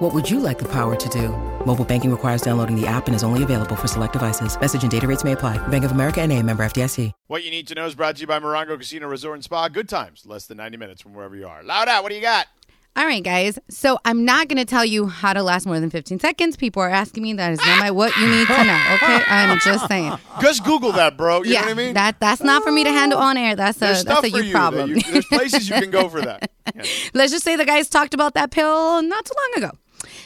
What would you like the power to do? Mobile banking requires downloading the app and is only available for select devices. Message and data rates may apply. Bank of America and a member FDIC. What you need to know is brought to you by Morongo Casino Resort and Spa. Good times, less than 90 minutes from wherever you are. Loud out, what do you got? All right, guys. So I'm not going to tell you how to last more than 15 seconds. People are asking me. That is not my what you need to know. Okay, I'm just saying. Just Google that, bro. You yeah, know what I mean? that that's not for me to handle on air. That's a There's that's a for you you. problem. you- there's places you can go for that. Yeah. Let's just say the guys talked about that pill not too long ago.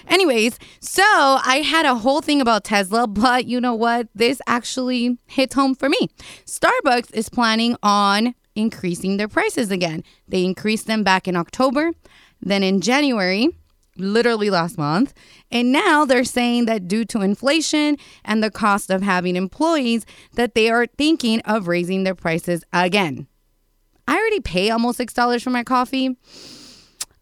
Anyways, so I had a whole thing about Tesla, but you know what? This actually hits home for me. Starbucks is planning on increasing their prices again. They increased them back in October, then in January, literally last month, and now they're saying that due to inflation and the cost of having employees that they are thinking of raising their prices again. I already pay almost $6 for my coffee.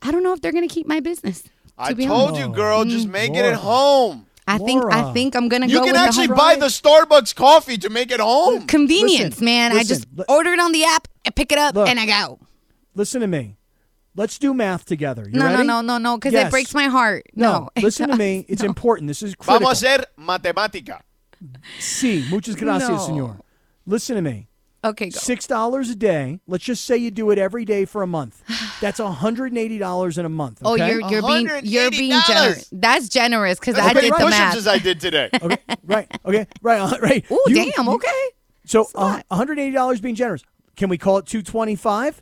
I don't know if they're going to keep my business. I told honest. you, girl, just Mm. make it at home. I think I Laura. think I'm gonna You go can with actually the buy the Starbucks coffee to make it home. convenience, Listen, man. I listen, just li- order it on the app, I pick it up, Look. and I go. Listen to me. Let's do math together. You no, ready? no, no, no, no, because Yes. it breaks my heart. No, No, listen to me. It's No. important. This is critical. Vamos a hacer matemática. Sí, muchas gracias, No. señor. Listen to me. Okay, go. Six dollars a day. Let's just say you do it every day for a month. That's hundred and eighty dollars in a month. Oh, okay? you're you're being you're being generous. That's generous because That's I how many did the push-ups math. as I did today. okay, right, okay, right, uh, right. Ooh, You- damn. you- Okay, So a one hundred eighty dollars being generous. Can we call it two twenty five?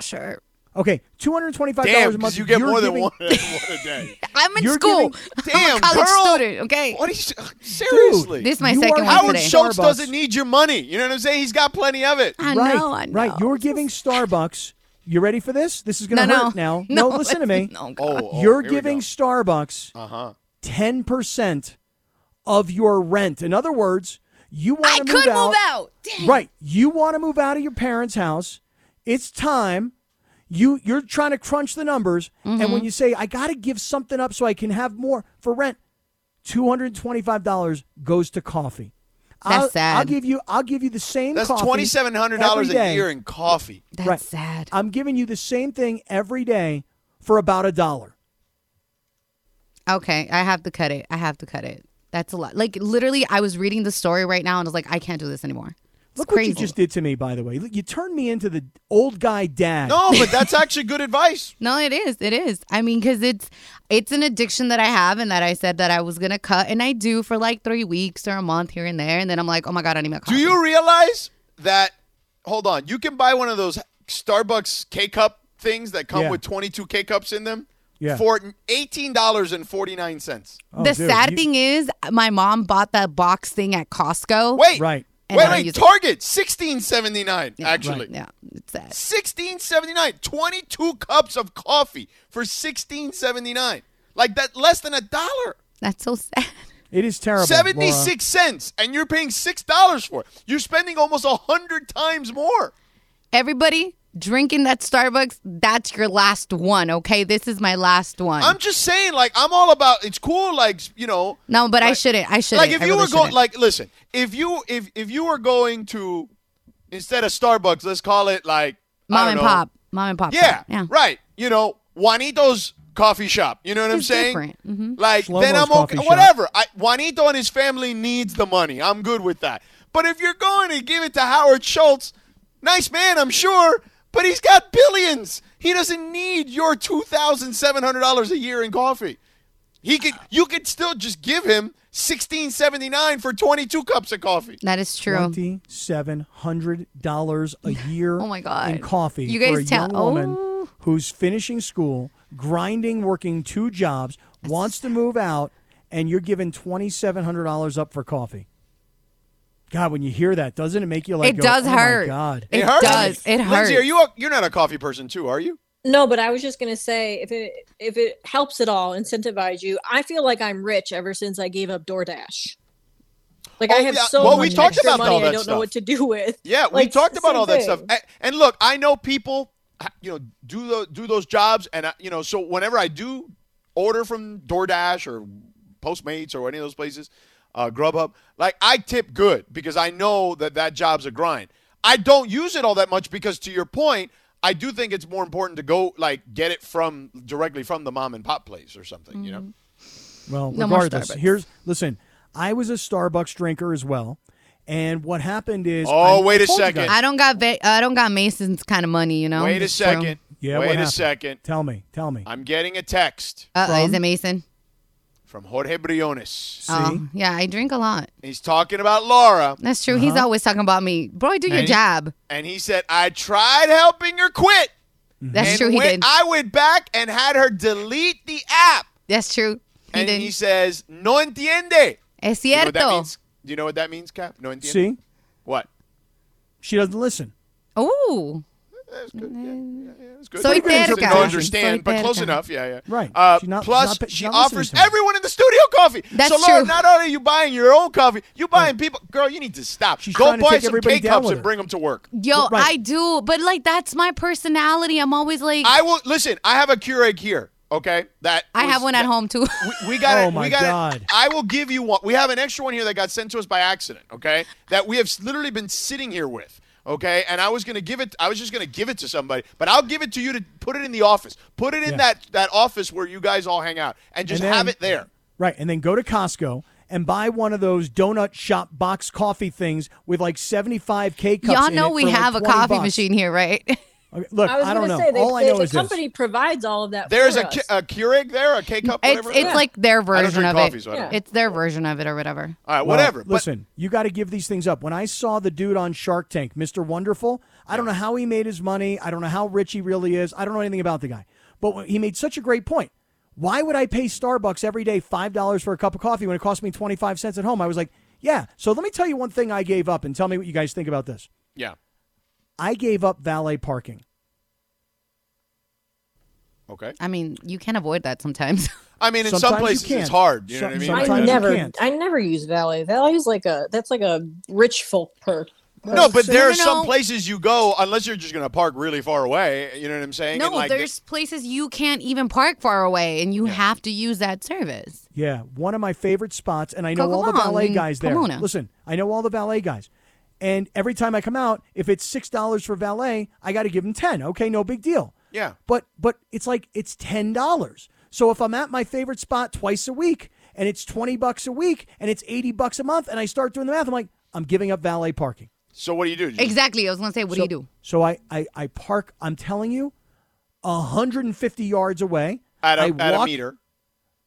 sure. Okay, two hundred twenty-five dollars a month. because you get You're more than giving- one, one a day. I'm in You're school. giving- Damn, I'm a college girl. student. Okay, What are you, seriously? this is my You second are one Howard today. Schultz Starbucks. doesn't need your money. You know what I'm saying? He's got plenty of it. I right, know, I know. right. You're giving Starbucks. You ready for this? This is going to no, hurt now. No, listen to me. No, Oh, oh, You're giving go. Starbucks Uh-huh. ten percent of your rent. In other words, you want to could move out. You could move out. Damn. Right. You want to move out of your parents' house. It's time. You you're trying to crunch the numbers, and Mm-hmm. when you say I got to give something up so I can have more for rent, two hundred twenty five dollars goes to coffee. That's I'll, sad. I'll give you. I'll give you the same. That's twenty seven hundred dollars a day. year in coffee. That's Right. sad. I'm giving you the same thing every day for about a dollar. Okay, I have to cut it. I have to cut it. That's a lot. Like literally, I was reading the story right now and I was like, I can't do this anymore. It's Look crazy. what you just did to me, by the way. You turned me into the old guy dad. No, but that's actually good advice. No, it is. It is. I mean, because it's it's an addiction that I have, and that I said that I was gonna cut, and I do for like three weeks or a month here and there, and then I'm like, oh my god, I need my Do you realize that? Hold on, you can buy one of those Starbucks K cup things that come Yeah. with twenty two K cups in them Yeah. for eighteen dollars and forty nine cents. Oh, the dude, sad you- thing is, my mom bought that box thing at Costco. Wait, Right. And wait, I wait. Target sixteen seventy nine. Actually, Yeah, it's that sixteen seventy nine. Twenty two cups of coffee for sixteen seventy nine. Like that, less than a dollar. That's so sad. It is terrible. Seventy six cents, and you're paying six dollars for it. You're spending almost a hundred times more. Everybody drinking that Starbucks, that's your last one. Okay, this is my last one. I'm just saying, like, I'm all about. It's cool, like, you know. no, but I shouldn't. I shouldn't. Like, if I you really were going, shouldn't. like, listen, if you if if you were going to instead of Starbucks, let's call it like I mom don't and know, pop, mom and pop. Yeah, shop. yeah. right. You know, Juanito's coffee shop. You know what I'm saying? different. Mhm. Like, Shlomo's then I'm okay. shop. Whatever. I, Juanito and his family needs the money. I'm good with that. But if you're going to give it to Howard Schultz, nice man, I'm sure, but he's got billions. He doesn't need your two thousand seven hundred dollars a year in coffee. He could. You could still just give him sixteen seventy nine for twenty two cups of coffee. That is true. Twenty-seven hundred dollars a year. Oh my God. In coffee You for guys a tell- young woman oh. who's finishing school, grinding, working two jobs, wants to move out, and you're giving twenty-seven hundred dollars up for coffee. God, when you hear that, doesn't it make you like? it go, does oh hurt. My God. It, hurts. does. It hurts. Lindsay, are you? A, you're not a coffee person too, are you? No, but I was just gonna say if it if it helps at all incentivize you, I feel like I'm rich ever since I gave up DoorDash. Like I Oh, have yeah. so Well, we talked extra about all money I don't stuff. know what to do with. Yeah, we talked about same all that thing. stuff. And, and look, I know people, you know, do the, do those jobs, and I, you know, so whenever I do order from DoorDash or Postmates or any of those places, uh, Grubhub, like I tip good because I know that that job's a grind. I don't use it all that much because, to your point, I do think it's more important to go like get it from directly from the mom and pop place or something. You know, Well, No regardless, here's listen. I was a Starbucks drinker as well, and what happened is. Oh, I wait a second. I don't got va- I don't got Mason's kind of money, you know. wait a It's true. second. Yeah, wait what a second. Tell me, tell me. I'm getting a text Uh, is it Mason? From Jorge Briones. See, Oh, yeah, I drink a lot. He's talking about Laura. That's true. He's uh-huh. always talking about me. Boy, do your And- job. and he said, I tried helping her quit. Mm-hmm. That's and true. He when did. I went back and had her delete the app. That's true. He and did. he says, No entiende. es Do you know what that cierto. means? Do you know what that means, Kap? No entiende. see, What? she doesn't listen. Ooh. That's good. Yeah, yeah, yeah, that's good. Soy Pretty good. terca. Don't understand, Soy but close terca. enough. Yeah, yeah. Right. Uh, not- plus, not- she not offers everyone in the studio coffee. That's so, Laura, true. not only are you buying your own coffee, you buying people. Girl, you need to stop. She's Go trying to buy take some K cups and bring them to work. Yo, Right. I do, but like that's my personality. I'm always like I will listen. I have a Keurig here. Okay, that I have one at that- home too. We, we got it. Oh, my we got God. it. I will give you one. We have an extra one here that got sent to us by accident. Okay, that we have literally been sitting here with. Okay, and I was gonna give it. I was just gonna give it to somebody, but I'll give it to you to put it in the office. Put it in Yeah. that that office where you guys all hang out, and just And then- have it there. Right, and then go to Costco and buy one of those donut shop box coffee things with like 75 K cups. Y'all in know it we for like have a coffee bucks. machine here, right? Okay, look, I was I don't gonna know. say they, All I they- know the is company provides all of that. There's for a, us. A Keurig there, a K cup, it's whatever. it's like their I don't version drink of coffee, it. so I don't Yeah. It's their version of it or whatever. All right, Well, whatever. but- listen, you got to give these things up. When I saw the dude on Shark Tank, Mr. Wonderful, I don't know how he made his money. I don't know how rich he really is. I don't know anything about the guy. But he made such a great point. Why would I pay Starbucks every day $5 for a cup of coffee when it cost me 25 cents at home? I was like, yeah. So let me tell you one thing I gave up and tell me what you guys think about this. yeah. I gave up valet parking. Okay. I mean, you can avoid that sometimes. I mean, in some Sometimes you places it's can't. hard. You know what I mean? sometimes I you never, can't. I never use Valet. Valet is like a that's like a rich folk perk. No, but So- there are no, some no. places you go unless you're just going to park really far away. You know what I'm saying? no, And, like, there's places you can't even park far away, and you have to use that service. Yeah, one of my favorite spots, and I know Go all the along valet and guys there. Pomona. Listen, I know all the valet guys, and every time I come out, if it's six dollars for valet, I got to give them ten. Okay, no big deal. Yeah. But but it's like it's ten dollars. So if I'm at my favorite spot twice a week, and it's twenty bucks a week, and it's eighty bucks a month, and I start doing the math, I'm like, I'm giving up valet parking. So what do you do? Exactly. I was gonna say, what so, do you do? So I, I I park. I'm telling you, hundred and fifty yards away. At a, I at a walk- meter.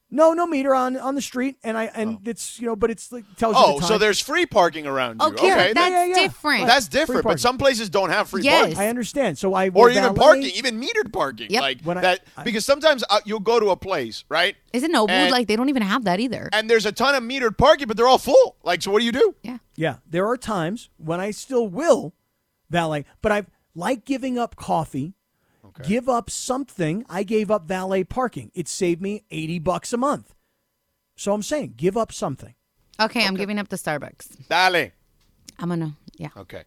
No, no meter on on the street, and I and it's you know, but it's like tells you Oh, the time. so there's free parking around you. Okay, okay, that's that- yeah, yeah. different. that's different. But some places don't have free Yes. parking. I understand. So I Or even valet- parking, even metered parking. Yep. Like When I- that, I- because sometimes uh, you'll go to a place, right? Isn't Nobu And- like they don't even have that either? And there's a ton of metered parking, but they're all full. Like, so what do you do? yeah. Yeah, there are times when I still will valet, but I like giving up coffee. Give up something. I gave up valet parking. It saved me eighty bucks a month. So I'm saying, give up something. Okay, I'm giving up the Starbucks. Dale. I'm gonna. Yeah. Okay.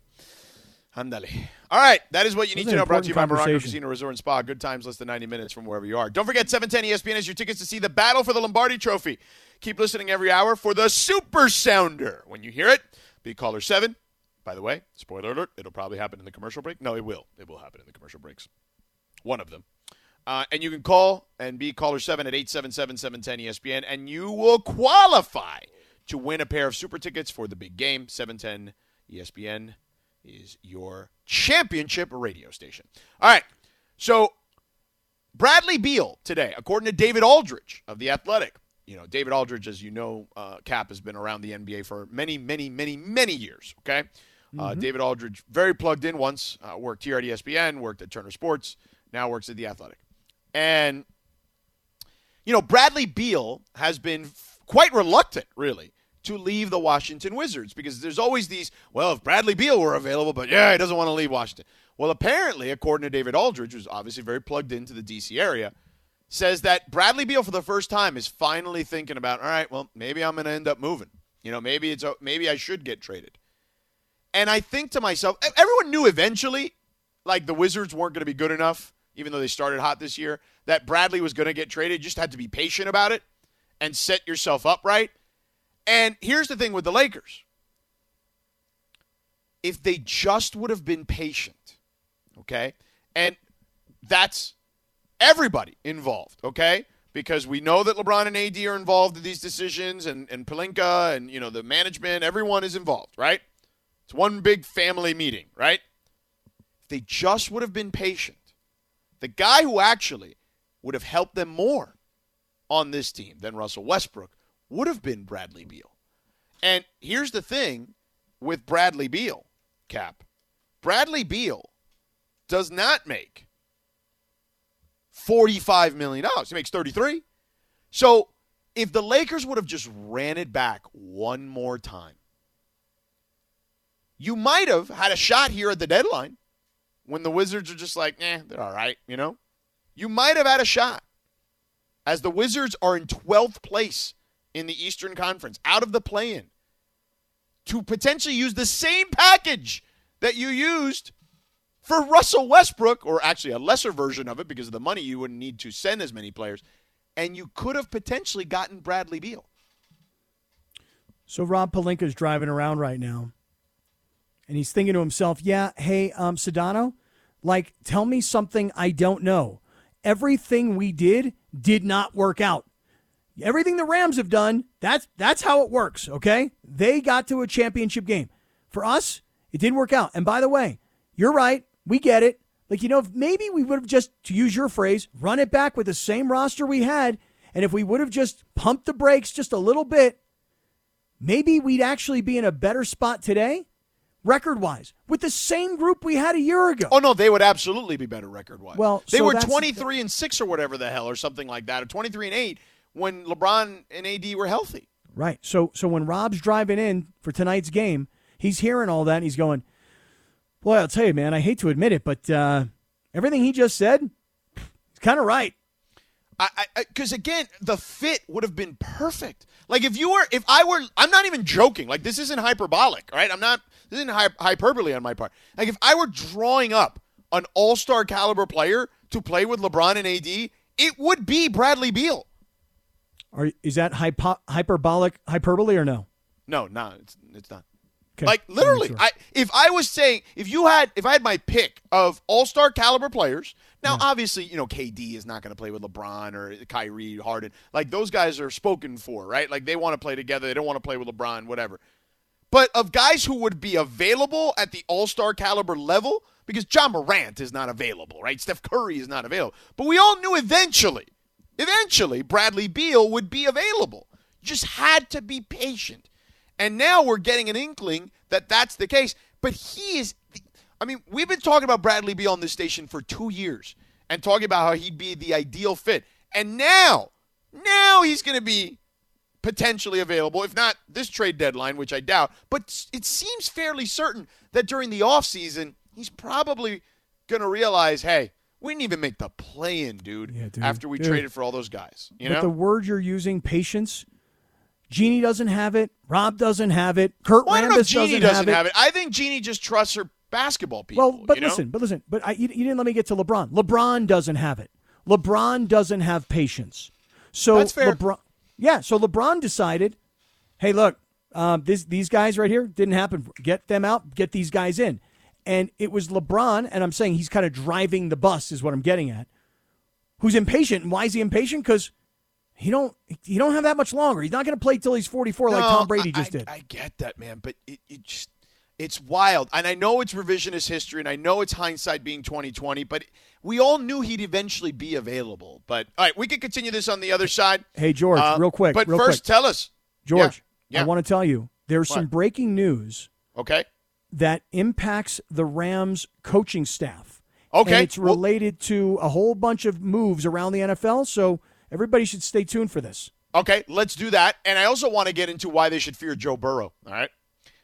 Andale. All right. That is what you need to know. Brought to you by important Morongo conversation. Casino Resort and Spa. Good times, less than 90 minutes from wherever you are. Don't forget 710 ESPN has your tickets to see the battle for the Lombardi Trophy. Keep listening every hour for the Super Sounder. When you hear it, be caller 7. By the way, spoiler alert, it'll probably happen in the commercial break. No, it will. It will happen in the commercial breaks. One of them. Uh, and you can call and be caller 7 at 877 710 ESPN, and you will qualify to win a pair of super tickets for the big game. 710 ESPN is your championship radio station. All right. So, Bradley Beal today, according to David Aldridge of The Athletic. You know, David Aldridge, as you know, uh, Kap has been around the NBA for many, many, many, many years. Okay. Uh, David Aldridge, very plugged in once, uh, worked here at ESPN, worked at Turner Sports, now works at The Athletic. And, you know, Bradley Beal has been f- quite reluctant, really, to leave the Washington Wizards because there's always these, well, if Bradley Beal were available, but yeah, he doesn't want to leave Washington. Well, apparently, according to David Aldridge, who's obviously very plugged into the D.C. area, says that Bradley Beal, for the first time, is finally thinking about, all right, well, maybe I'm going to end up moving. You know, maybe it's maybe I should get traded. And I think to myself, everyone knew eventually, like the Wizards weren't going to be good enough, even though they started hot this year, that Bradley was going to get traded. You just had to be patient about it and set yourself up right. And here's the thing with the Lakers if they just would have been patient, okay? And that's everybody involved, okay? Because we know that LeBron and AD are involved in these decisions and, and Pelinka and, you know, the management, everyone is involved, right? It's one big family meeting, right? If they just would have been patient, the guy who actually would have helped them more on this team than Russell Westbrook would have been Bradley Beal. And here's the thing with Bradley Beal, Kap. Bradley Beal does not make $45 million. He makes 33. So if the Lakers would have just ran it back one more time, you might have had a shot here at the deadline when the Wizards are just like, eh, they're all right, you know? You might have had a shot. As the Wizards are in 12th place in the Eastern Conference, out of the play in, to potentially use the same package that you used for Russell Westbrook, or actually a lesser version of it because of the money you wouldn't need to send as many players, and you could have potentially gotten Bradley Beal. So Rob Pelinka's driving around right now, and he's thinking to himself, "Yeah, hey, um, Sedano, like, tell me something I don't know. Everything we did did not work out. Everything the Rams have done, that's that's how it works. Okay, they got to a championship game. For us, it didn't work out. And by the way, you're right. We get it. Like, you know, if maybe we would have just, to use your phrase, run it back with the same roster we had. And if we would have just pumped the brakes just a little bit, maybe we'd actually be in a better spot today, record wise, with the same group we had a year ago. Oh no, they would absolutely be better record wise. Well, they so were that's- 23 and 6 or whatever the hell or something like that or 23 and 8 when LeBron and AD were healthy. Right. So so when Rob's driving in for tonight's game, he's hearing all that and he's going, Boy, I'll tell you, man, I hate to admit it, but uh, everything he just said, he's kind of right. I because again, the fit would have been perfect. Like if you were, if I were, I'm not even joking. Like this isn't hyperbolic, right? I'm not. This isn't hy- hyperbole on my part. Like if I were drawing up an all-star caliber player to play with LeBron and AD, it would be Bradley Beal. Are, is that hypo- hyperbolic hyperbole or no? No, no, it's it's not. Okay. Like literally. I if I was saying if you had if I had my pick of all star caliber players, now obviously you know KD is not going to play with LeBron or Kyrie Harden. Like those guys are spoken for, right? Like they want to play together. They don't want to play with LeBron, whatever. But of guys who would be available at the all star caliber level, because Ja Morant is not available, right? Steph Curry is not available. But we all knew eventually, eventually Bradley Beal would be available. You just had to be patient. And now we're getting an inkling that that's the case. But he is, I mean, we've been talking about Bradley Beal on this station for two years and talking about how he'd be the ideal fit. And now, now he's going to be potentially available, if not this trade deadline, which I doubt. But it seems fairly certain that during the offseason, he's probably going to realize, hey, we didn't even make the play in, dude, Yeah, dude. after we Dude. traded for all those guys. You but know? the word you're using, patience, Jeanie doesn't have it. Rob doesn't have it. Kurt well, I don't know if Rambis doesn't, doesn't have, have it. it. I think Jeanie just trusts her basketball people. Well, but you know? listen, but listen, but I, you, you didn't let me get to LeBron. LeBron doesn't have it. LeBron doesn't have patience. So That's fair. LeBron, yeah. So LeBron decided, hey, look, um, this, these guys right here didn't happen. Get them out. Get these guys in. And it was LeBron, and I'm saying he's kind of driving the bus, is what I'm getting at. Who's impatient? And why is he impatient? Because he don't he don't have that much longer. He's not going to play till he's 44 like Tom Brady just I, did. I get that, man, but it, it just it's wild. And I know it's revisionist history and I know it's hindsight being 2020, but we all knew he'd eventually be available. But all right, we could continue this on the other side. Hey, George, Uh, real quick, But real first quick. tell us. George, Yeah. I want to tell you there's some breaking news Okay. that impacts the Rams coaching staff. Okay. And it's Well- related to a whole bunch of moves around the NFL, so everybody should stay tuned for this. Okay, let's do that. And I also want to get into why they should fear Joe Burrow. All right.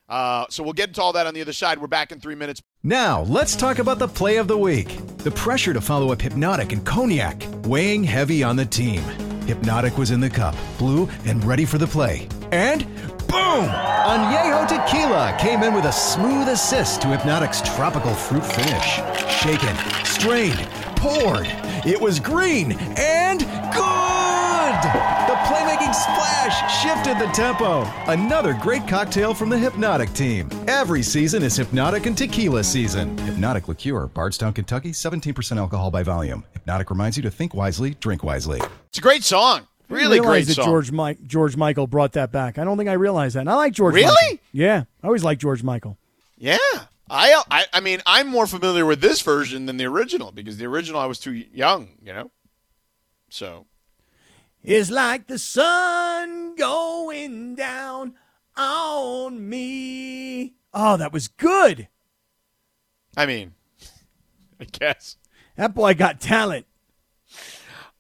Uh, so we'll get into all that on the other side. We're back in three minutes. Now, let's talk about the play of the week. The pressure to follow up Hpnotiq and Cognac, weighing heavy on the team. Hpnotiq was in the cup, blue, and ready for the play. And Boom! Añejo Tequila came in with a smooth assist to Hpnotiq's tropical fruit finish. Shaken, strained, poured. It was green and good! The playmaking splash shifted the tempo. Another great cocktail from the Hpnotiq team. Every season is Hpnotiq and Tequila season. Hpnotiq Liqueur, Bardstown, Kentucky, 17% alcohol by volume. Hpnotiq reminds you to think wisely, drink wisely. It's a great song. Really great realize that song. George Mike George Michael brought that back. I don't think I realized that. And I like George. Really? Michael. Yeah, I always like George Michael. Yeah. I, I I mean, I'm more familiar with this version than the original because the original I was too young, you know? So, It's like the sun going down on me. Oh, that was good. I mean, I guess. That boy got talent.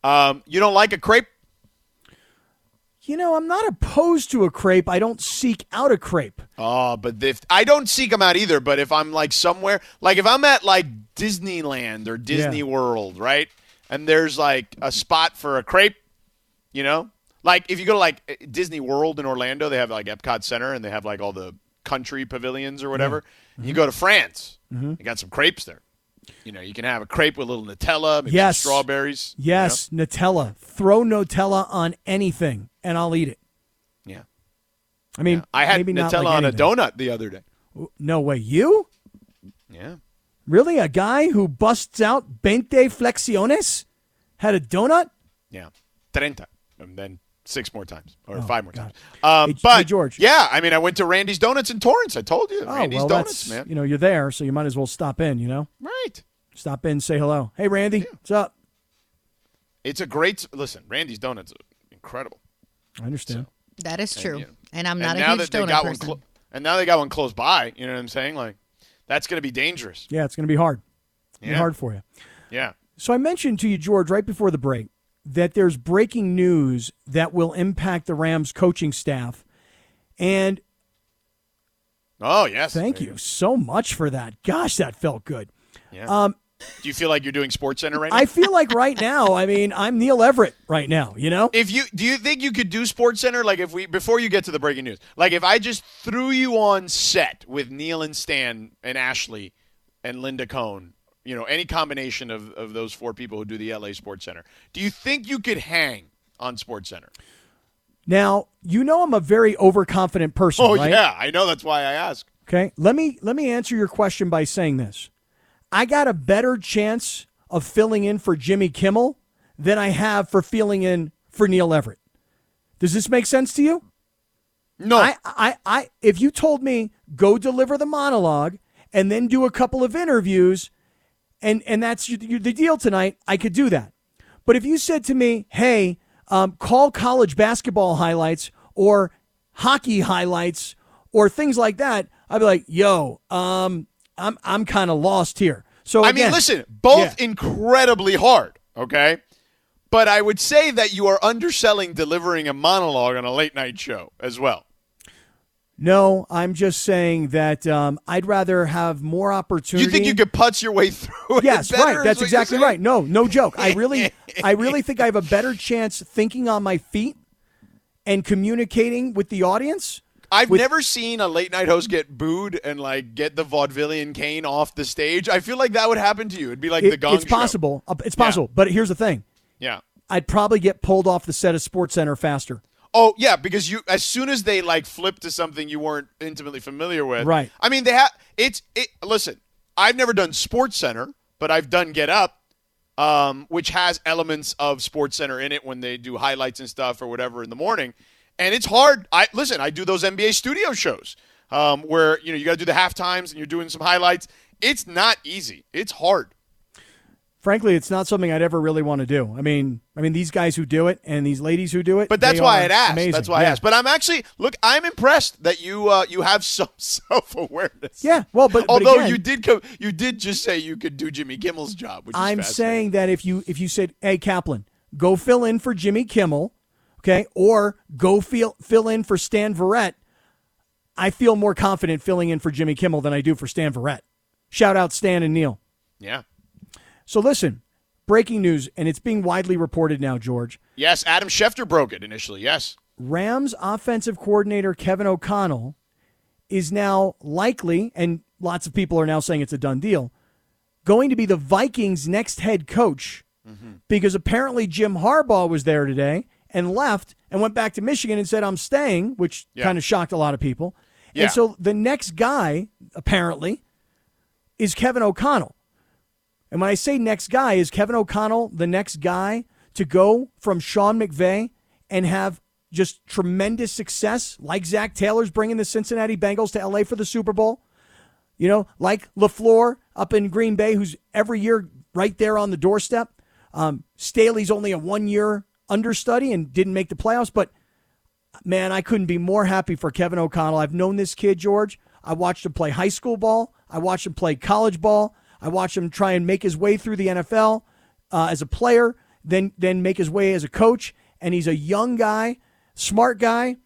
Um, you don't like a crepe? You know, I'm not opposed to a crepe. I don't seek out a crepe. Oh, but if I don't seek them out either, but if I'm like somewhere, like if I'm at like Disneyland or Disney Yeah. World, right? And there's like a spot for a crepe, you know? Like if you go to like eh, Disney World in Orlando, they have like Epcot Center and they have like all the country pavilions or whatever. Mm-hmm. You go to France, you got some crepes there. You know, you can have a crepe with a little Nutella, maybe some Yes. strawberries. you Yes, Nutella. Throw Nutella on anything, and I'll eat it. Yeah. I mean, I had Nutella like on a donut the other day. No way, you? Yeah. Really, a guy who busts out veinte flexiones had a donut? Yeah, treinta, and then six more times or five more Oh, God. times. Um, Hey, hey, but George. yeah, I mean, I went to Randy's Donuts in Torrance. I told you, Oh, Randy's well, Donuts, man. you know you're there, so you might as well stop in. You know, right? stop in, say hello. Hey, Randy, what's up? It's a great listen. Randy's Donuts, are incredible. I understand. That is true. yeah. And I'm and not a now huge donut got person. clo- and now they got one close by. You know what I'm saying? Like, that's going to be dangerous. yeah, it's going to be hard. It's be hard for you. Yeah. So I mentioned to you, George, right before the break, that there's breaking news that will impact the Rams coaching staff, and Oh yes. thank you so much for that. Gosh, that felt good. Yeah. Um, Do you feel like you're doing Sports Center right now? I feel like right now, I mean, I'm Neil Everett right now. You know, if you do you think you could do Sports Center like if we before you get to the breaking news, like if I just threw you on set with Neil and Stan and Ashley and Linda Cohn, you know, any combination of, of those four people who do the LA Sports Center, do you think you could hang on Sports Center? now you know I'm a very overconfident person, Oh right? yeah, I know that's why I ask. Okay. Let me let me answer your question by saying this. I got a better chance of filling in for Jimmy Kimmel than I have for filling in for Neil Everett. Does this make sense to you? No, I, I, I, if you told me go deliver the monologue and then do a couple of interviews, and and that's your, your, the deal tonight, I could do that. But if you said to me, "Hey, um, call college basketball highlights or hockey highlights or things like that," I'd be like, "Yo, um, I'm I'm kind of lost here." So I mean, listen, both Yeah. incredibly hard, okay? But I would say that you are underselling delivering a monologue on a late night show as well. No, I'm just saying that um, I'd rather have more opportunity. You think you could putz your way through? Yes, right. That's exactly right. No, no joke. I really, I really think I have a better chance thinking on my feet and communicating with the audience. I've With- never seen a late night host get booed and like get the vaudevillian cane off the stage. I feel like that would happen to you. It'd be like It- the gong it's show. possible. It's possible. But here's the thing: Yeah. I'd probably get pulled off the set of Sports Center faster. Oh yeah, because you as soon as they like flip to something you weren't intimately familiar with. Right. I mean, they have it's it. Listen, I've never done Sports Center, but I've done Get Up, um, which has elements of Sports Center in it when they do highlights and stuff or whatever in the morning, and it's hard. I listen. I do those NBA studio shows um, where you know you got to do the half times and you're doing some highlights. It's not easy. It's hard. Frankly, it's not something I'd ever really want to do. I mean, I mean these guys who do it and these ladies who do it. But that's why I'd asked. Amazing. That's why Yeah. I asked. But I'm actually look. I'm impressed that you uh, you have some self awareness. Yeah, well, but- but although again- you did come, you did just say you could do Jimmy Kimmel's job. Which is I'm saying that if you if you said, "Hey Kaplan, go fill in for Jimmy Kimmel," okay, or go fill fill in for Stan Verrett, I feel more confident filling in for Jimmy Kimmel than I do for Stan Verrett. Shout out Stan and Neil. yeah. So listen, breaking news, and it's being widely reported now, George. Yes, Adam Schefter broke it initially. Yes. Rams offensive coordinator Kevin O'Connell is now likely, and lots of people are now saying it's a done deal, going to be the Vikings' next head coach mm-hmm. because apparently Jim Harbaugh was there today and left and went back to Michigan and said, I'm staying, which Yeah. kind of shocked a lot of people. Yeah. And so the next guy, apparently, is Kevin O'Connell. And when I say next guy, is Kevin O'Connell the next guy to go from Sean McVay and have just tremendous success, like Zac Taylor's bringing the Cincinnati Bengals to LA for the Super Bowl? You know, like LaFleur up in Green Bay, who's every year right there on the doorstep. Um, Staley's only a one year understudy and didn't make the playoffs, but man, I couldn't be more happy for Kevin O'Connell. I've known this kid, George. I watched him play high school ball. I watched him play college ball. I watched him try and make his way through the NFL uh, as a player, then then make his way as a coach. And he's a young guy, smart guy,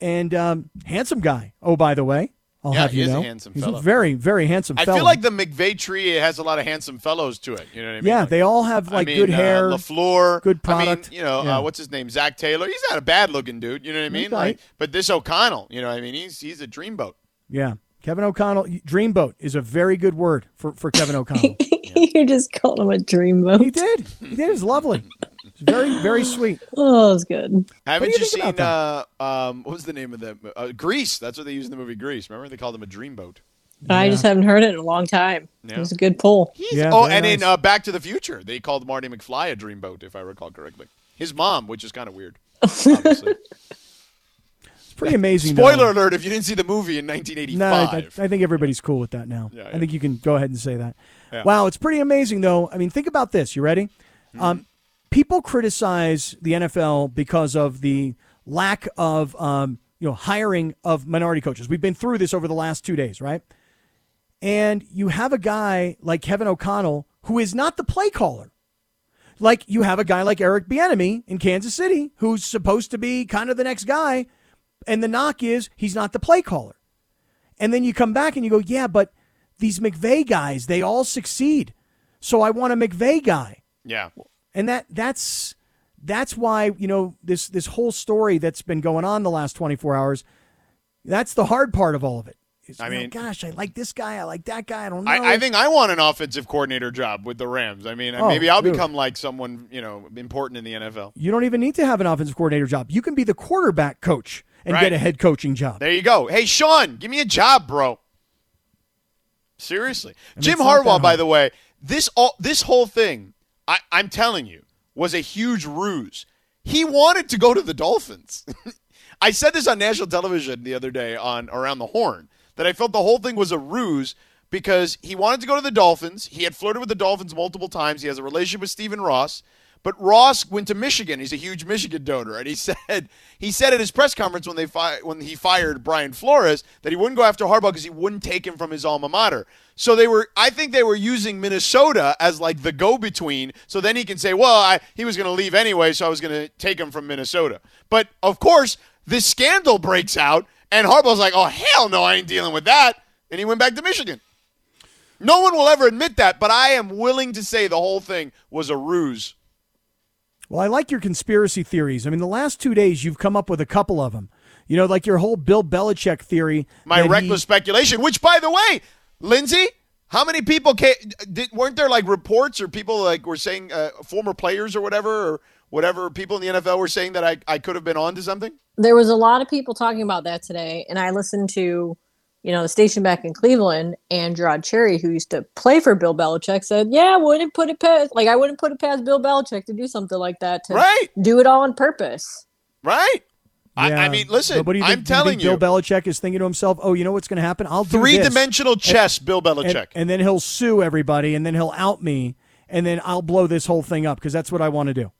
and um, handsome guy. Oh, by the way, I'll Yeah, have you a know, handsome he's fellow. a very very handsome. I fellow. feel like the McVay tree has a lot of handsome fellows to it. You know what I mean? yeah, Like- they all have like I mean, good hair. Uh, Lafleur, good I mean, product. you know, Yeah. uh, what's his name? Zac Taylor. He's not a bad looking dude. You know what I mean? Like, but this O'Connell, you know, what I mean, he's he's a dreamboat. yeah, Kevin O'Connell. Dreamboat is a very good word for for Kevin O'Connell. you just called him a dreamboat. he did. He did. It's lovely. It's very very sweet. Oh, that's good. Haven't you, you seen uh, um, what was the name of that? Uh, Grease. That's what they used in the movie Grease. Remember they called him a dreamboat. I just haven't heard it in a long time. Yeah. It was a good pull. He's, Yeah, oh, very and in uh, Back to the Future, they called Marty McFly a dreamboat, if I recall correctly. His mom, which is kind of weird. Obviously. Pretty amazing. Spoiler though. alert: If you didn't see the movie in No, 1985, I, I think everybody's cool with that now. Yeah, I think you can go ahead and say that. Yeah. Wow, it's pretty amazing though. I mean, think about this. You ready? Mm-hmm. Um, people criticize the NFL because of the lack of um, you know hiring of minority coaches. We've been through this over the last two days, right? And you have a guy like Kevin O'Connell who is not the play caller. Like you have a guy like Eric Bieniemy in Kansas City who's supposed to be kind of the next guy, and the knock is he's not the play caller. And then you come back and you go, yeah, but these McVay guys, they all succeed. So I want a McVay guy. yeah, And that that's that's why, you know, this this whole story that's been going on the last 24 hours, that's the hard part of all of it. Is, I mean- gosh, I like this guy, I like that guy, I don't know. I, I think I want an offensive coordinator job with the Rams. I mean, Oh, maybe I'll dude. become like someone you know important in the NFL. you don't even need to have an offensive coordinator job. You can be the quarterback coach and Right. get a head coaching job. There you go. Hey, Sean, give me a job, bro. Seriously, Jim Harbaugh. By the way, this all this whole thing, I, I'm telling you, was a huge ruse. He wanted to go to the Dolphins. I said this on national television the other day on Around the Horn that I felt the whole thing was a ruse because he wanted to go to the Dolphins. He had flirted with the Dolphins multiple times. He has a relationship with Stephen Ross. But Ross went to Michigan. He's a huge Michigan donor, and he said he said at his press conference when they fi- when he fired Brian Flores that he wouldn't go after Harbaugh because he wouldn't take him from his alma mater. So they were, I think they were using Minnesota as like the go between. So then he can say, well, I, he was going to leave anyway, so I was going to take him from Minnesota. But of course, this scandal breaks out, and Harbaugh's like, oh hell no, I ain't dealing with that, and he went back to Michigan. No one will ever admit that, but I am willing to say the whole thing was a ruse. Well, I like your conspiracy theories. I mean, the last two days you've come up with a couple of them. You know, like your whole Bill Belichick theory. My that he- reckless speculation, which, by the way, Lindsay, how many people came, did, weren't there like reports or people like were saying uh, former players or whatever or whatever people in the NFL were saying that I, I could have been on to something? There was a lot of people talking about that today, and I listened to, you know, the station back in Cleveland, and Je'Rod Cherry, who used to play for Bill Belichick, said, "Yeah, wouldn't put it past, like I wouldn't put it past Bill Belichick to do something like that, to Right, do it all on purpose." right. I, Yeah. I mean, listen, But what do you I'm think, do you telling think Bill Belichick is thinking to himself, "Oh, you know what's going to happen? I'll do three-dimensional chess, Bill and, Belichick. and then he'll sue everybody, and then he'll out me, and then I'll blow this whole thing up because that's what I want to do.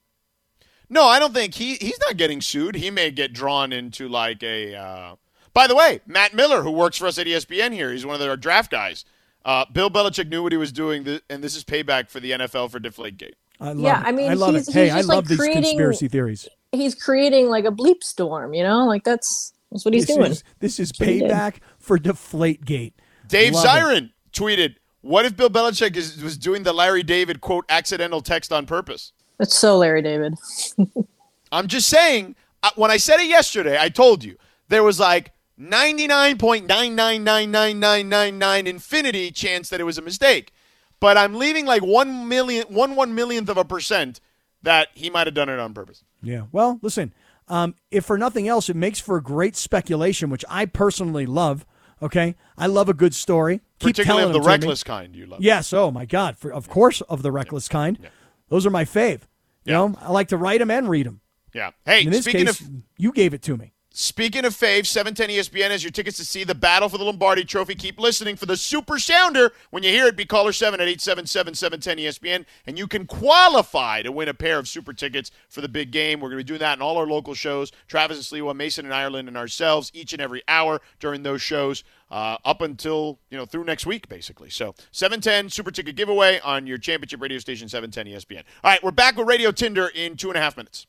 No, I don't think he he's not getting sued. He may get drawn into like a. Uh... By the way, Matt Miller, who works for us at ESPN here, he's one of our draft guys. Uh, Bill Belichick knew what he was doing, and this is payback for the NFL for Deflategate. I love Yeah, it. I mean, I love he's- it. Hey, he's I just, love like, these creating- conspiracy theories. He's creating like a bleep storm, you know, like that's that's what he's this doing. Is, this is what payback for Deflategate. Dave Love it. Tweeted, "What if Bill Belichick is, was doing the Larry David quote accidental text on purpose?" That's so Larry David. I'm just saying. uh, when I said it yesterday, I told you there was like 99.9999999 infinity chance that it was a mistake. But I'm leaving like one million, one one millionth of a percent that he might have done it on purpose. Yeah. Well, listen, um, if for nothing else, it makes for great speculation, which I personally love. Okay, I love a good story. Keep Particularly of the to me. kind you love. Yes. Oh my God. For, of course, of the reckless kind. Those are my fave. You know, I like to write them and read them. Yeah. Hey, In this speaking case, of you gave it to me. Speaking of faves, 710 ESPN has your tickets to see the battle for the Lombardi Trophy. Keep listening for the Super Sounder. When you hear it, be caller 7 at 877 710 ESPN, and you can qualify to win a pair of super tickets for the big game. We're going to be doing that in all our local shows Travis and Sliwa, Mason and Ireland, and ourselves each and every hour during those shows. Uh, up until you know through next week, basically. So 710 super ticket giveaway on your championship radio station 710 ESPN. All right, we're back with Radio Tinder in two and a half minutes.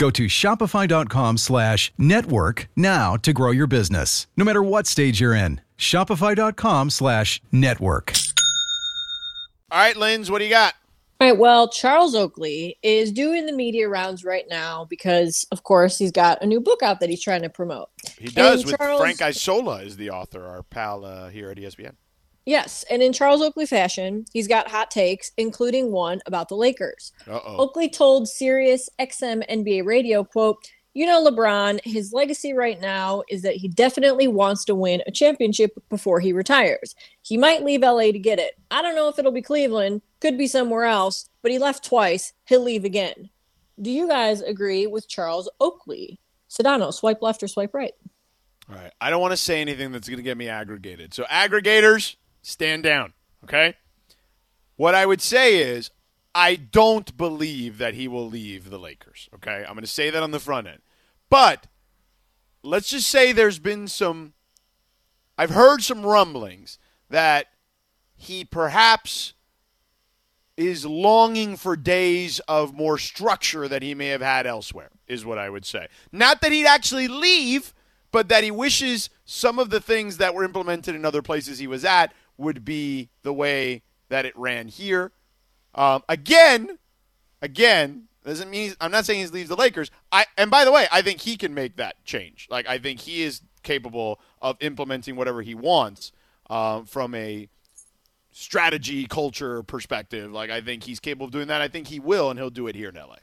Go to shopify.com slash network now to grow your business, no matter what stage you're in. Shopify.com slash network. All right, Linz, what do you got? All right. Well, Charles Oakley is doing the media rounds right now because, of course, he's got a new book out that he's trying to promote. He does And with Charles- Frank Isola is the author, our pal uh, here at ESPN. Yes, and in Charles Oakley fashion, he's got hot takes, including one about the Lakers. Uh oh. Oakley told Sirius XM NBA Radio, quote, you know, LeBron, his legacy right now is that he definitely wants to win a championship before he retires. He might leave LA to get it. I don't know if it'll be Cleveland, could be somewhere else, but he left twice. He'll leave again. Do you guys agree with Charles Oakley? Sedano, swipe left or swipe right? All right. I don't want to say anything that's going to get me aggregated. So, aggregators, stand down. Okay. What I would say is, I don't believe that he will leave the Lakers. Okay. I'm going to say that on the front end. But let's just say there's been some, I've heard some rumblings that he perhaps is longing for days of more structure that he may have had elsewhere, is what I would say. Not that he'd actually leave, but that he wishes some of the things that were implemented in other places he was at would be the way that it ran here. Um, again, again, doesn't mean he's, I'm not saying he leaves the Lakers. I and by the way, I think he can make that change. Like I think he is capable of implementing whatever he wants um, from a strategy culture perspective. Like I think he's capable of doing that. I think he will, and he'll do it here in LA.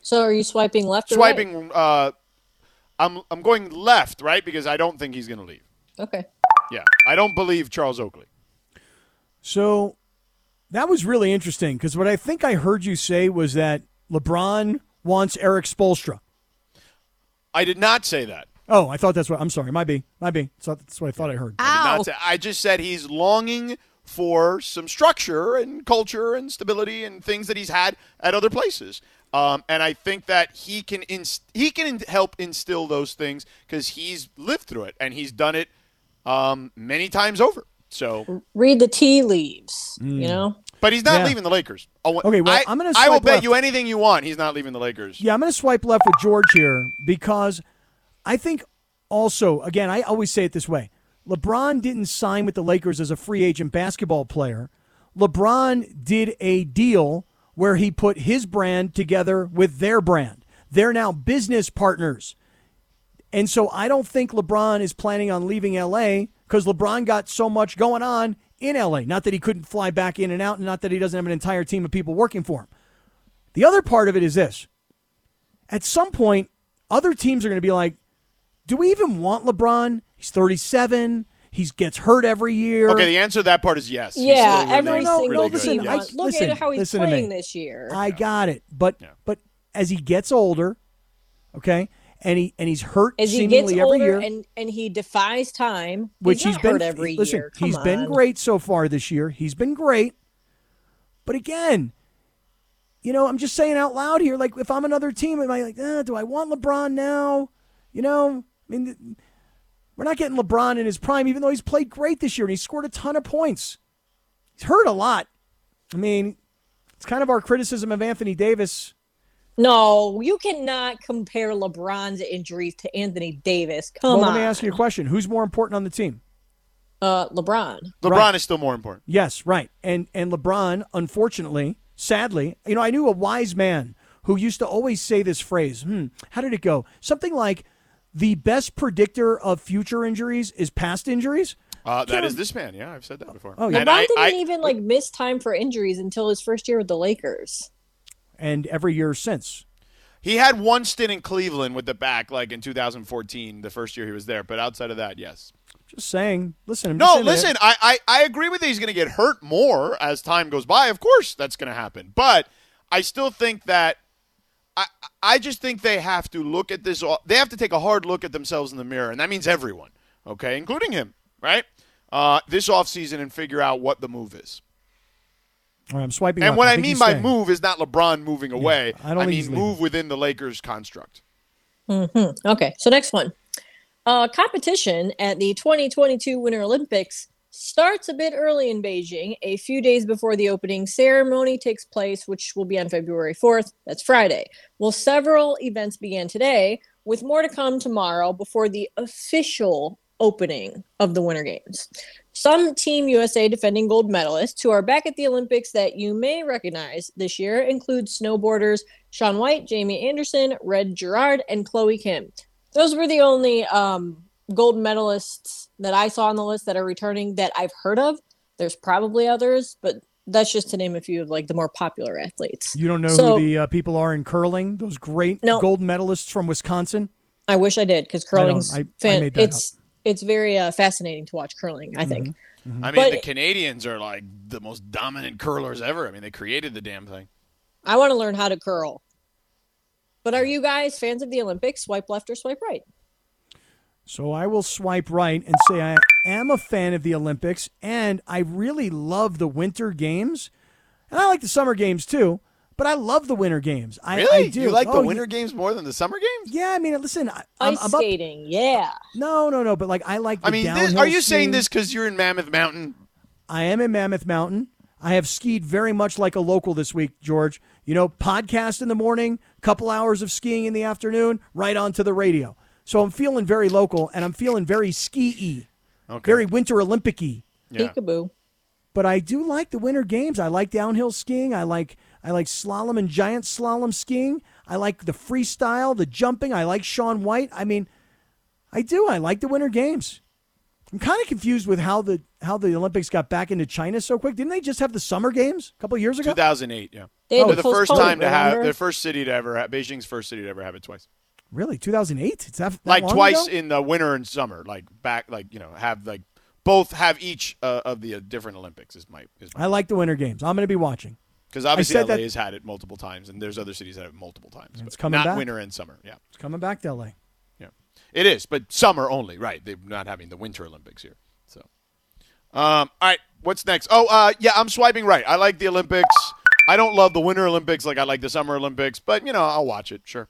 So are you swiping left or right? Swiping, uh, I'm I'm going left, right, because I don't think he's going to leave. Okay. Yeah, I don't believe Charles Oakley. So that was really interesting because what I think I heard you say was that LeBron wants Erik Spoelstra. I did not say that. Oh, I thought that's what. I'm sorry. Might be. Might be. So that's what I thought I heard. I did not say. I just said he's longing for some structure and culture and stability and things that he's had at other places. Um, and I think that he can inst- he can in- help instill those things because he's lived through it and he's done it um, many times over. So, Read the tea leaves, you mm. know? but he's not Yeah. leaving the Lakers. Oh, Okay, well, I, I'm gonna I will swipe bet you anything you want. He's not leaving the Lakers. Yeah, I'm going to swipe left with George here because I think also, again, I always say it this way LeBron didn't sign with the Lakers as a free agent basketball player. LeBron did a deal where he put his brand together with their brand. They're now business partners. And so I don't think LeBron is planning on leaving LA because LeBron got so much going on in LA. Not that he couldn't fly back in and out, and not that he doesn't have an entire team of people working for him. The other part of it is this at some point, other teams are going to be like, do we even want LeBron? He's 37. He gets hurt every year. Okay, the answer to that part is yes. Yeah, still every no, single really listen, team. I- wants- Look listen, at how he's listen playing this year. I got it, but Yeah. but as he gets older, okay, and he and he's hurt As he seemingly gets every year, and, and he defies time, which he's, he's been hurt every listen, year. Come he's been great so far this year. He's been great, but again, you know, I'm just saying out loud here. Like, if I'm another team, am I like, eh, do I want LeBron now? You know, I mean, we're not getting LeBron in his prime, even though he's played great this year and he scored a ton of points. He's hurt a lot. I mean, it's kind of our criticism of Anthony Davis. No, you cannot compare LeBron's injuries to Anthony Davis. Come well, on, let me ask you a question: Who's more important on the team? uh, LeBron. LeBron Right. is still more important. Yes, right. And and LeBron, unfortunately, sadly, you know, I knew a wise man who used to always say this phrase. Hmm, how did it go? Something like, "The best predictor of future injuries is past injuries." Uh, that this man. Yeah, I've said that before. Oh, yeah. And LeBron I- didn't I- even like miss time for injuries until his first year with the Lakers. And every year since. He had one stint in Cleveland with the back, like in 2014, the first year he was there. But outside of that, yes. Just saying. Listen. I'm No, listen, I, I, I agree with you. He's going to get hurt more as time goes by. Of course, that's going to happen. But I still think that I, I just think they have to look at this. They have to take a hard look at themselves in the mirror, and that means everyone, okay, including him, right? Uh, this offseason and figure out what the move is. All right, I'm swiping. And up. what I think mean by staying. move is not LeBron moving away. I don't think mean he's leaving. move within the Lakers construct. Okay, so next one. Uh, competition at the 2022 Winter Olympics starts a bit early in Beijing. A few days before the opening ceremony takes place, which will be on February 4th. That's Friday. Well, several events began today, with more to come tomorrow before the official opening of the Winter Games. Some Team USA defending gold medalists who are back at the Olympics that you may recognize this year include snowboarders Shaun White, Jamie Anderson, Red Gerard, and Chloe Kim. Those were the only um, gold medalists that I saw on the list that are returning that I've heard of. There's probably others, but that's just to name a few of like the more popular athletes. You don't know So- who the uh, people are in curling? Those great No. gold medalists from Wisconsin. I wish I did because I curling's I- I fan- made that it's it's very uh, fascinating to watch curling. I think. Mm-hmm. I mean, But- the Canadians are like the most dominant curlers ever. I mean, they created the damn thing. I want to learn how to curl. But are you guys fans of the Olympics? Swipe left or swipe right? So I will swipe right and say I am a fan of the Olympics and I really love the winter games. And I like the summer games too, but I love the winter games. I, Really? I do. Oh, you like Oh, the y- winter games more than the summer games? Yeah, I mean, listen, I, I'm, Ice I'm up- skating, yeah. No, no, no, but like I like the I mean, this, are you saying this because you're in Mammoth Mountain? I am in Mammoth Mountain. I have skied very much like a local this week, George. You know, podcast in the morning, couple hours of skiing in the afternoon, right onto the radio. So I'm feeling very local and I'm feeling very ski y, Okay. very winter Olympic y. Yeah. Peekaboo. But I do like the winter games. I like downhill skiing. I like I like slalom and giant slalom skiing. I like the freestyle, the jumping. I like Shaun White. I mean, I do. I like the winter games. I'm kind of confused with how the how the Olympics got back into China so quick. Didn't they just have the summer games a couple years ago? 2008, yeah. They had They're to the first time to have, remember? the first city to ever have, Beijing's first city to ever have it twice. Really, 2008? It's that, that Like long twice ago? in the winter and summer, like back, like, you know, have like both have each uh, of the uh, different Olympics is my, is my, I like the winter games. I'm going to be watching. Because obviously LA that- has had it multiple times and there's other cities that have it multiple times. It's but coming not back. winter and summer. Yeah. It's coming back to LA. Yeah, it is, but summer only, right? They're not having the Winter Olympics here. So, um, all right, what's next? Oh, uh, yeah, I'm swiping right. I like the Olympics. I don't love the Winter Olympics like I like the Summer Olympics, but you know, I'll watch it. Sure.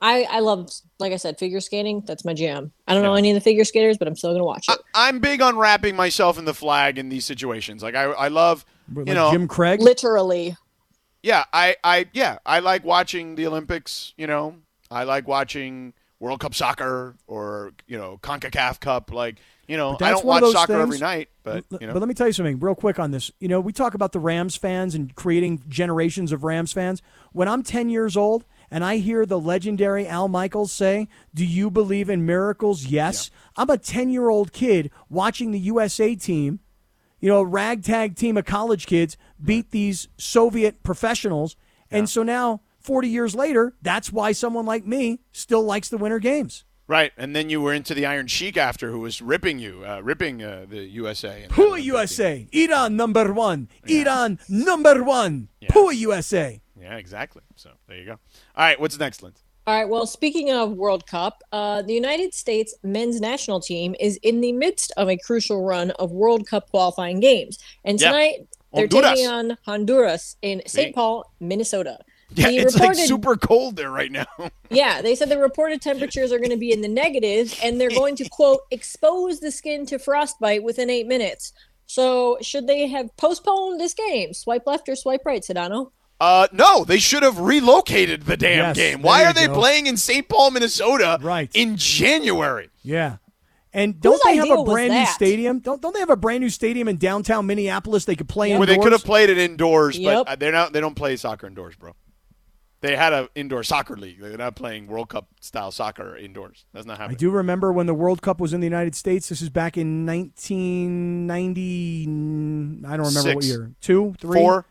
I I love like I said figure skating. That's my jam. I don't know any of the figure skaters, but I'm still gonna watch it. I'm big on wrapping myself in the flag in these situations. Like I, I love, you Like know, Jim Craig. Literally. yeah, I, I, yeah, I like watching the Olympics. You know, I like watching World Cup soccer or you know Concacaf Cup. Like you know, I that's don't one watch of those soccer every night, but you know, But let me tell you something real quick on this. You know, we talk about the Rams fans and creating generations of Rams fans. When I'm 10 years old and I hear the legendary Al Michaels say, Do you believe in miracles? Yes. I'm a 10 year old kid watching the USA team, you know, a ragtag team of college kids beat these Soviet professionals. And so now, 40 years later, that's why someone like me still likes the Winter Games. Right, and then you were into the Iron Sheik after, who was ripping you, uh, ripping uh, the USA. Pua USA. Iran number one. Iran number one. Pua USA. Yeah, exactly. So there you go. All right, what's next, Linz? All right. Well, speaking of World Cup, uh, the United States men's national team is in the midst of a crucial run of World Cup qualifying games, and Yeah. tonight they're taking on Honduras in St. Paul, Minnesota. Yeah, The it's like super cold there right now. Yeah, they said the reported temperatures are going to be in the negatives, and they're going to quote expose the skin to frostbite within eight minutes. So, should they have postponed this game? Swipe left or swipe right, Sedano? Uh, no, they should have relocated the damn Yes, game. Why you are they go. playing in St. Paul, Minnesota, Right. in January? Yeah. And don't Whose they have a brand new stadium? Don't don't they have a brand new stadium in downtown Minneapolis they could play Where indoors? they could have played it indoors, Yep. but uh, they're not. They don't play soccer indoors, bro. They had an indoor soccer league. They're not playing World Cup style soccer indoors. That's not happening. I do remember when the World Cup was in the United States. This is back in 1990. I don't remember what year. Two, three, Four.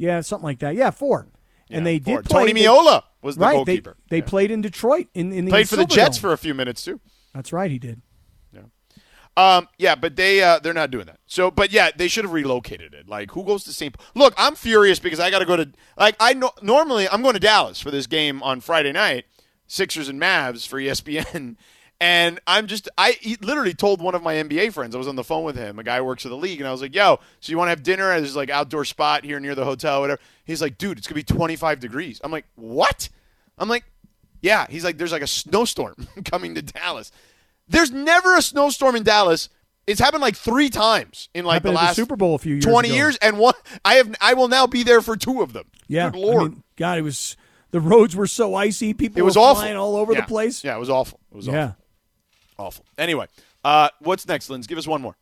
Yeah, something like that. Yeah, four. and they four. did play. Tony Meola was the right. goalkeeper. They, they Yeah. played in Detroit in, in the played for the Jets for a few minutes too. That's right. He did. Um, yeah, but they uh, they're not doing that. So, but yeah, they should have relocated it. Like, who goes to St. Look, I'm furious because I got to go to like I know normally I'm going to Dallas for this game on Friday night, Sixers and Mavs for ESPN, and I'm just I he literally told one of my NBA friends I was on the phone with him, a guy who works for the league, and I was like, "Yo, so you want to have dinner at this like outdoor spot here near the hotel, whatever?" He's like, "Dude, it's gonna be 25 degrees." I'm like, "What?" I'm like, "Yeah." He's like, "There's like a snowstorm coming to Dallas." There's never a snowstorm in Dallas. It's happened like three times in like Happened the at the last Super Bowl a few years 20 ago. years, and one I have I will now be there for two of them. Yeah. Good lord, I mean, God, it was the roads were so icy. People it was were awful. flying all over Yeah. the place. Yeah, it was awful. It was Yeah. awful. Awful. Anyway, uh, what's next, Linz? Give us one more.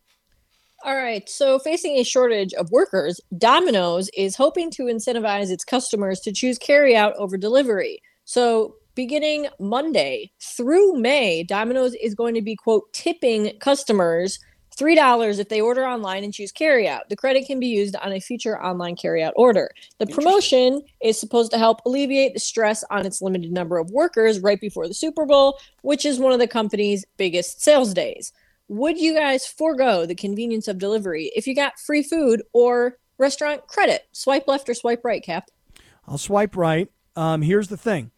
All right. So, facing a shortage of workers, Domino's is hoping to incentivize its customers to choose carryout over delivery. So, beginning Monday through May, Domino's is going to be, quote, tipping customers $3 if they order online and choose carryout. The credit can be used on a future online carryout order. The promotion is supposed to help alleviate the stress on its limited number of workers right before the Super Bowl, which is one of the company's biggest sales days. Would you guys forego the convenience of delivery if you got free food or restaurant credit? Swipe left or swipe right, Kap? I'll swipe right. Um, here's the thing.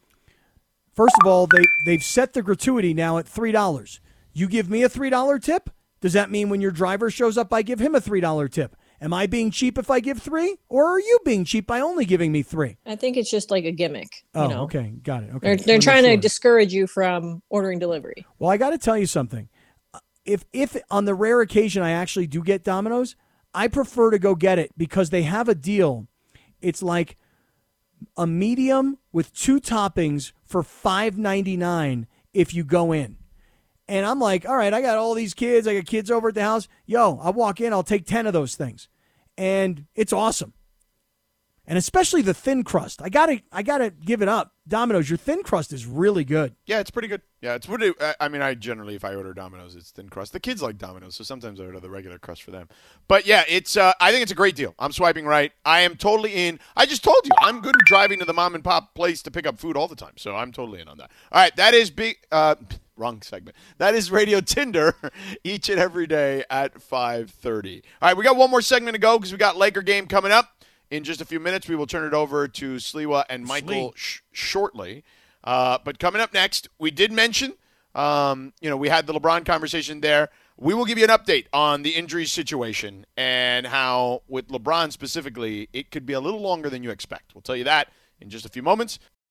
First of all, they they've set the gratuity now at three dollars. You give me a three dollar tip. Does that mean when your driver shows up, I give him a three dollar tip? Am I being cheap if I give three, or are you being cheap by only giving me three? I think it's just like a gimmick. Oh, you know? okay, got it. Okay, They're, they're trying make to discourage you from ordering delivery. Well, I got to tell you something. If if on the rare occasion I actually do get Domino's, I prefer to go get it because they have a deal. It's like a medium with two toppings for five ninety nine if you go in. And I'm like, all right, I got all these kids. I got kids over at the house. Yo, I walk in, I'll take ten of those things, and it's awesome. And especially the thin crust. I gotta, I gotta give it up. Domino's, your thin crust is really good. Yeah, it's pretty good. Yeah, it's pretty. I- I mean, I generally, if I order Domino's, it's thin crust. The kids like Domino's, so sometimes I order the regular crust for them. But yeah, it's. Uh, I think it's a great deal. I'm swiping right. I am totally in. I just told you, I'm good at driving to the mom and pop place to pick up food all the time, so I'm totally in on that. All right, that is big. Uh, wrong segment. That is Radio Tinder each and every day at 5:30. All right, we got one more segment to go because we got Laker game coming up. In just a few minutes, we will turn it over to Sliwa and Michael sh- shortly. Uh, but coming up next, we did mention, um, you know, we had the LeBron conversation there. We will give you an update on the injury situation and how, with LeBron specifically, it could be a little longer than you expect. We'll tell you that in just a few moments.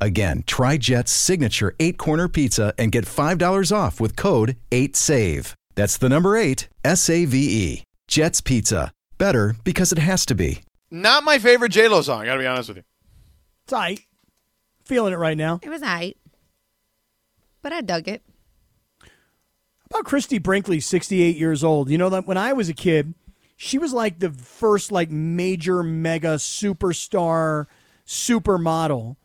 Again, try Jet's signature eight corner pizza and get $5 off with code 8SAVE. That's the number eight, S A V E. Jet's Pizza. Better because it has to be. Not my favorite J Lo song. I gotta be honest with you. It's tight. Feeling it right now. It was aight. But I dug it. about Christie Brinkley, 68 years old? You know that when I was a kid, she was like the first like major mega superstar supermodel.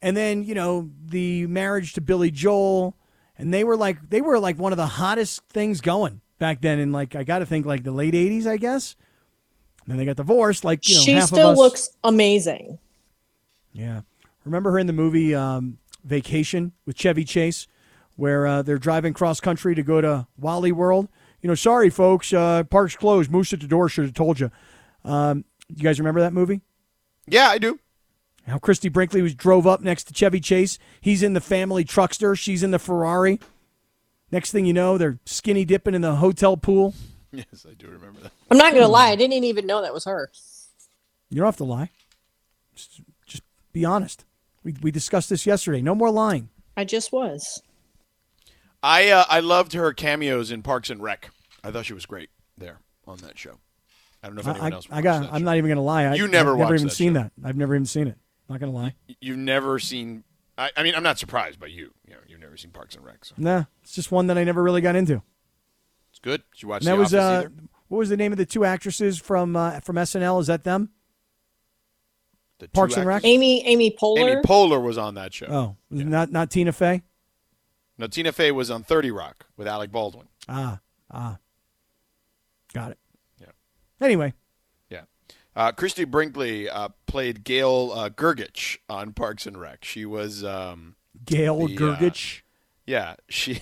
And then, you know, the marriage to Billy Joel and they were like they were like one of the hottest things going back then in like I got to think like the late 80s, I guess. And then they got divorced like, you know, she half still of us. looks amazing. Yeah. Remember her in the movie um, Vacation with Chevy Chase, where uh, they're driving cross country to go to Wally World? You know, sorry, folks, uh, park's closed. Moose at the door should have told you. Um, you guys remember that movie? Yeah, I do. How Christie Brinkley was drove up next to Chevy Chase. He's in the family truckster. She's in the Ferrari. Next thing you know, they're skinny dipping in the hotel pool. Yes, I do remember that. I'm not gonna lie, I didn't even know that was her. You don't have to lie. Just, just be honest. We, we discussed this yesterday. No more lying. I just was. I uh, I loved her cameos in Parks and Rec. I thought she was great there on that show. I don't know if anyone I, else. I got. that I'm show. not even going to lie. I, You never I've never watched even that seen show. that. I've never even seen it. Not going to lie. You've never seen. I, I mean, I'm not surprised by you. You know, you've never seen Parks and Rec, so Nah, it's just one that I never really got into. it's good. Did you watch And that The was uh, either? what was the name of the two actresses from uh, from SNL? Is that them? The two Parks and Rec? Amy Amy Poehler. Amy Poehler was on that show. Oh, was it not not Tina Fey. No, Tina Fey was on 30 Rock with Alec Baldwin. Ah, ah, got it. Yeah. Anyway, Yeah. Uh, Christie Brinkley uh, played Gail uh, Gergich on Parks and Rec. She was, um, Gail The, uh, Gergich. yeah, she,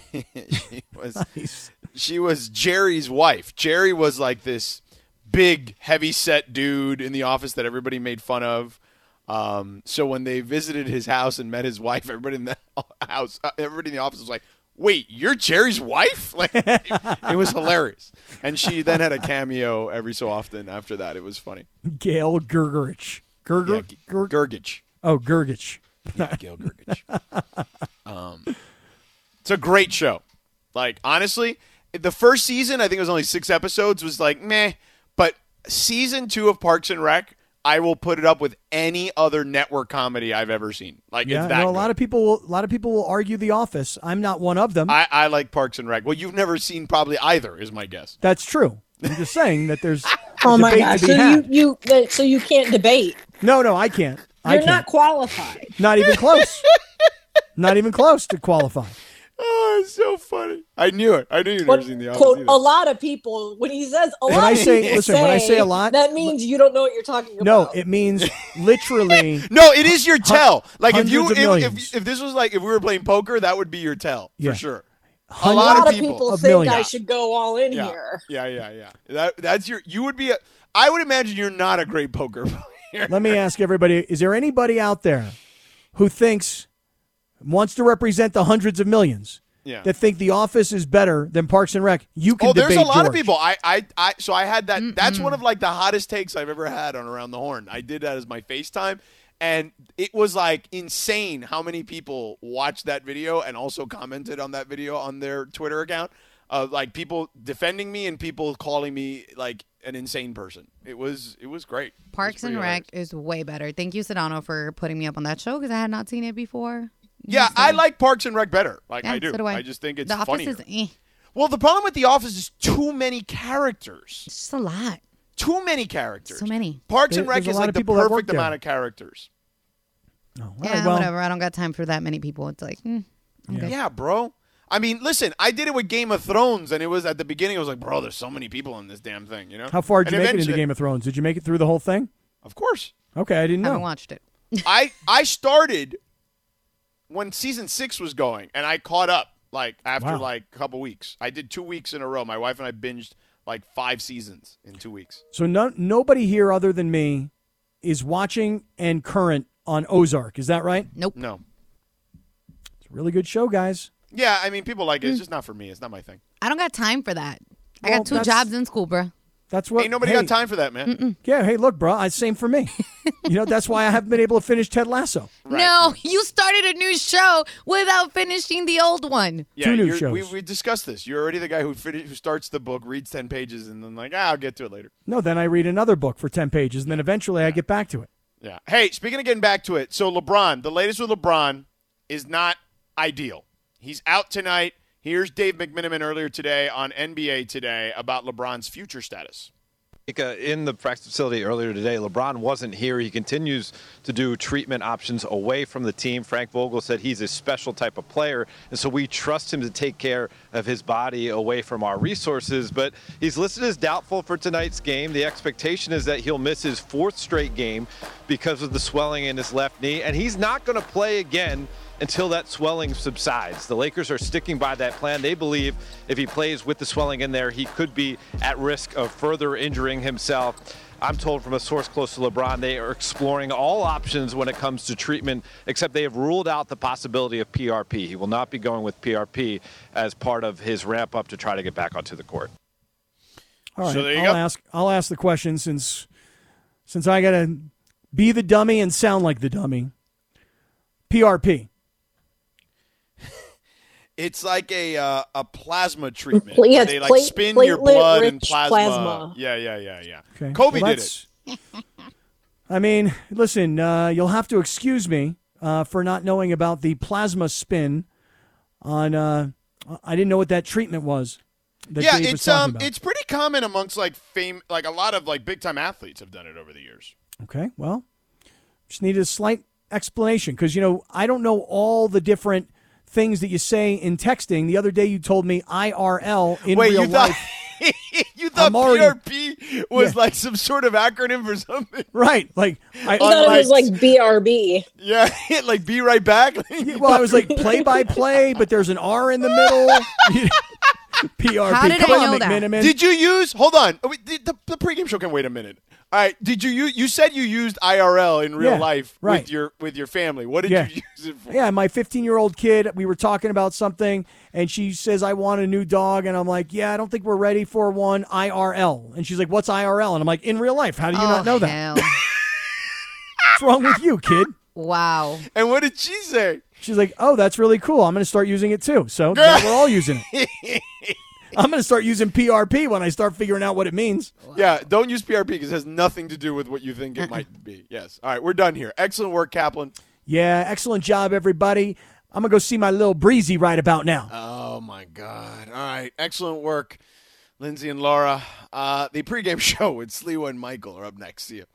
she was Nice. she was Jerry's wife. Jerry was like this big, heavy set dude in the office that everybody made fun of. Um, so when they visited his house and met his wife, everybody in the house, uh, everybody in the office was like, "Wait, you're Jerry's wife?" Like it, was hilarious. And she then had a cameo every so often after that. It was funny. Gail Gergich. Gerger. Yeah, Ger- Gergich. oh, Gergich. Yeah, Gail Gergich. um, it's a great show. Like honestly, the first season I think it was only six episodes was like meh, but season two of Parks and Rec, I will put it up with any other network comedy I've ever seen. Like Yeah, it's that no, a lot of people will. A lot of people will argue The Office. I'm not one of them. I, I like Parks and Rec. Well, you've never seen probably either, is my guess. That's true. I'm just saying that there's. oh my debate gosh! So be you you so you can't debate. No, no, I can't. I You're can't. not qualified. Not even close. not even close to qualify. Oh, it's so funny. I knew it. I knew you'd But, never seen the office. quote, either. a lot of people when he says a When lot I of say- people listen, when I say a lot- that means you don't know what you're talking about. No, it means literally. No, it is your tell. Like if you hundreds if, if, if this was like if we were playing poker, that would be your tell Yeah. for sure. A a lot, lot of of people. people think millions. I should go all in yeah. here. yeah, yeah, yeah. That that's your. You would be. A, I would imagine you're not a great poker player. Let me ask everybody: Is there anybody out there who thinks wants to represent the hundreds of millions Yeah. that think The Office is better than Parks and Rec? You can Oh, there's a debate lot of people. I, I, I. So I had that. That's one of like the hottest takes I've ever had on Around the Horn. I did that as my FaceTime, and it was like insane how many people watched that video and also commented on that video on their Twitter account. Uh, like people defending me and people calling me like an insane person. It was it was great. It was Parks and Rec hilarious. is way better. Thank you, Sedano, for putting me up on that show because I had not seen it before. Yeah, I like Parks and Rec better. Like Yeah, I do. So do I. just think it's the Office funnier. is eh. Well, the problem with The Office is too many characters. It's just a lot. Too many characters. So many. Parks There- and Rec there's a is lot like of the people that work perfect there. amount of characters. Oh, all Yeah, well, whatever. I don't got time for that many people. It's like, mm, I'm good. Yeah, bro. I mean, listen, I did it with Game of Thrones, and it was at the beginning. I was like, bro, there's so many people in this damn thing. You know? How far did And you make it into eventually- Game of Thrones? Did you make it through the whole thing? Of course. Okay, I didn't i haven't know. watched it. I I started when season six was going, and I caught up like after Wow. like a couple weeks. I did two weeks in a row. My wife and I binged like five seasons in two weeks. So no, nobody here other than me is watching and current on Ozark. Is that right? Nope. No. It's a really good show, guys. Yeah, I mean, people like it. It's mm. just not for me. It's not my thing. I don't got time for that. I Well, got two jobs in school, bro. That's what. Ain't nobody hey, got time for that, man. Yeah, hey, look, bro. I same for me. you know, that's why I haven't been able to finish Ted Lasso. Right. No, you started a new show without finishing the old one. Yeah, Two new shows. We, we discussed this. You're already the guy who fini- who starts the book, reads ten pages, and then like, ah, I'll get to it later. No, then I read another book for ten pages, and then eventually I get back to it. Yeah. Hey, speaking of getting back to it, so LeBron, the latest with LeBron is not ideal. He's out tonight. Here's Dave McMenamin earlier today on NBA Today about LeBron's future status. In the practice facility earlier today, LeBron wasn't here. He continues to do treatment options away from the team. Frank Vogel said he's a special type of player, and so we trust him to take care of his body away from our resources. But he's listed as doubtful for tonight's game. The expectation is that he'll miss his fourth straight game because of the swelling in his left knee, and he's not going to play again until that swelling subsides. The Lakers are sticking by that plan. They believe if he plays with the swelling in there, he could be at risk of further injuring himself. I'm told from a source close to LeBron they are exploring all options when it comes to treatment, except they have ruled out the possibility of PRP. He will not be going with PRP as part of his ramp up to try to get back onto the court. All right, So there you I'll go. ask. I'll ask the question since since I gotta be the dummy and sound like the dummy. PRP. It's like a uh, a plasma treatment. Pla- yeah, they like plate- spin your blood in rich plasma. plasma. Yeah, yeah, yeah, yeah. Okay. Kobe Well, did it. I mean, listen, uh, you'll have to excuse me uh, for not knowing about the plasma spin. On, uh, I didn't know what that treatment was. That Yeah, Dave it's talking um, about. it's pretty common amongst like fame, like a lot of like big time athletes have done it over the years. Okay, well, just needed a slight explanation because, you know, I don't know all the different things that you say in texting. The other day you told me IRL in Wait, real you thought life. you thought already- PRP was Yeah. like some sort of acronym for something? Right. Like, I, I thought it was like BRB. Yeah, like be right back. well, I was like play by play, but there's an R in the middle. PRP. How did Come I on, know that? McMenamin. Did you use? Hold on. Oh, wait, the, the, the pregame show can wait a minute. All right. Did you use? You said you used IRL in real Yeah, life right. with your with your family. What did Yeah. you use it for? Yeah, my 15 year old kid, we were talking about something, and she says, I want a new dog. And I'm like, Yeah, I don't think we're ready for one IRL. And she's like, What's IRL? And I'm like, In real life. How do you oh, not know that? What's wrong with you, kid? wow. And what did she say? She's like, Oh, that's really cool. I'm going to start using it too. So now we're all using it. I'm going to start using PRP when I start figuring out what it means. Yeah, don't use PRP because it has nothing to do with what you think it might be. Yes. All right, we're done here. Excellent work, Kaplan. Yeah, excellent job, everybody. I'm going to go see my little breezy right about now. Oh my God! All right, excellent work, Lindsay and Laura. Uh, the pregame show with Sliwa and Michael are up next. See you.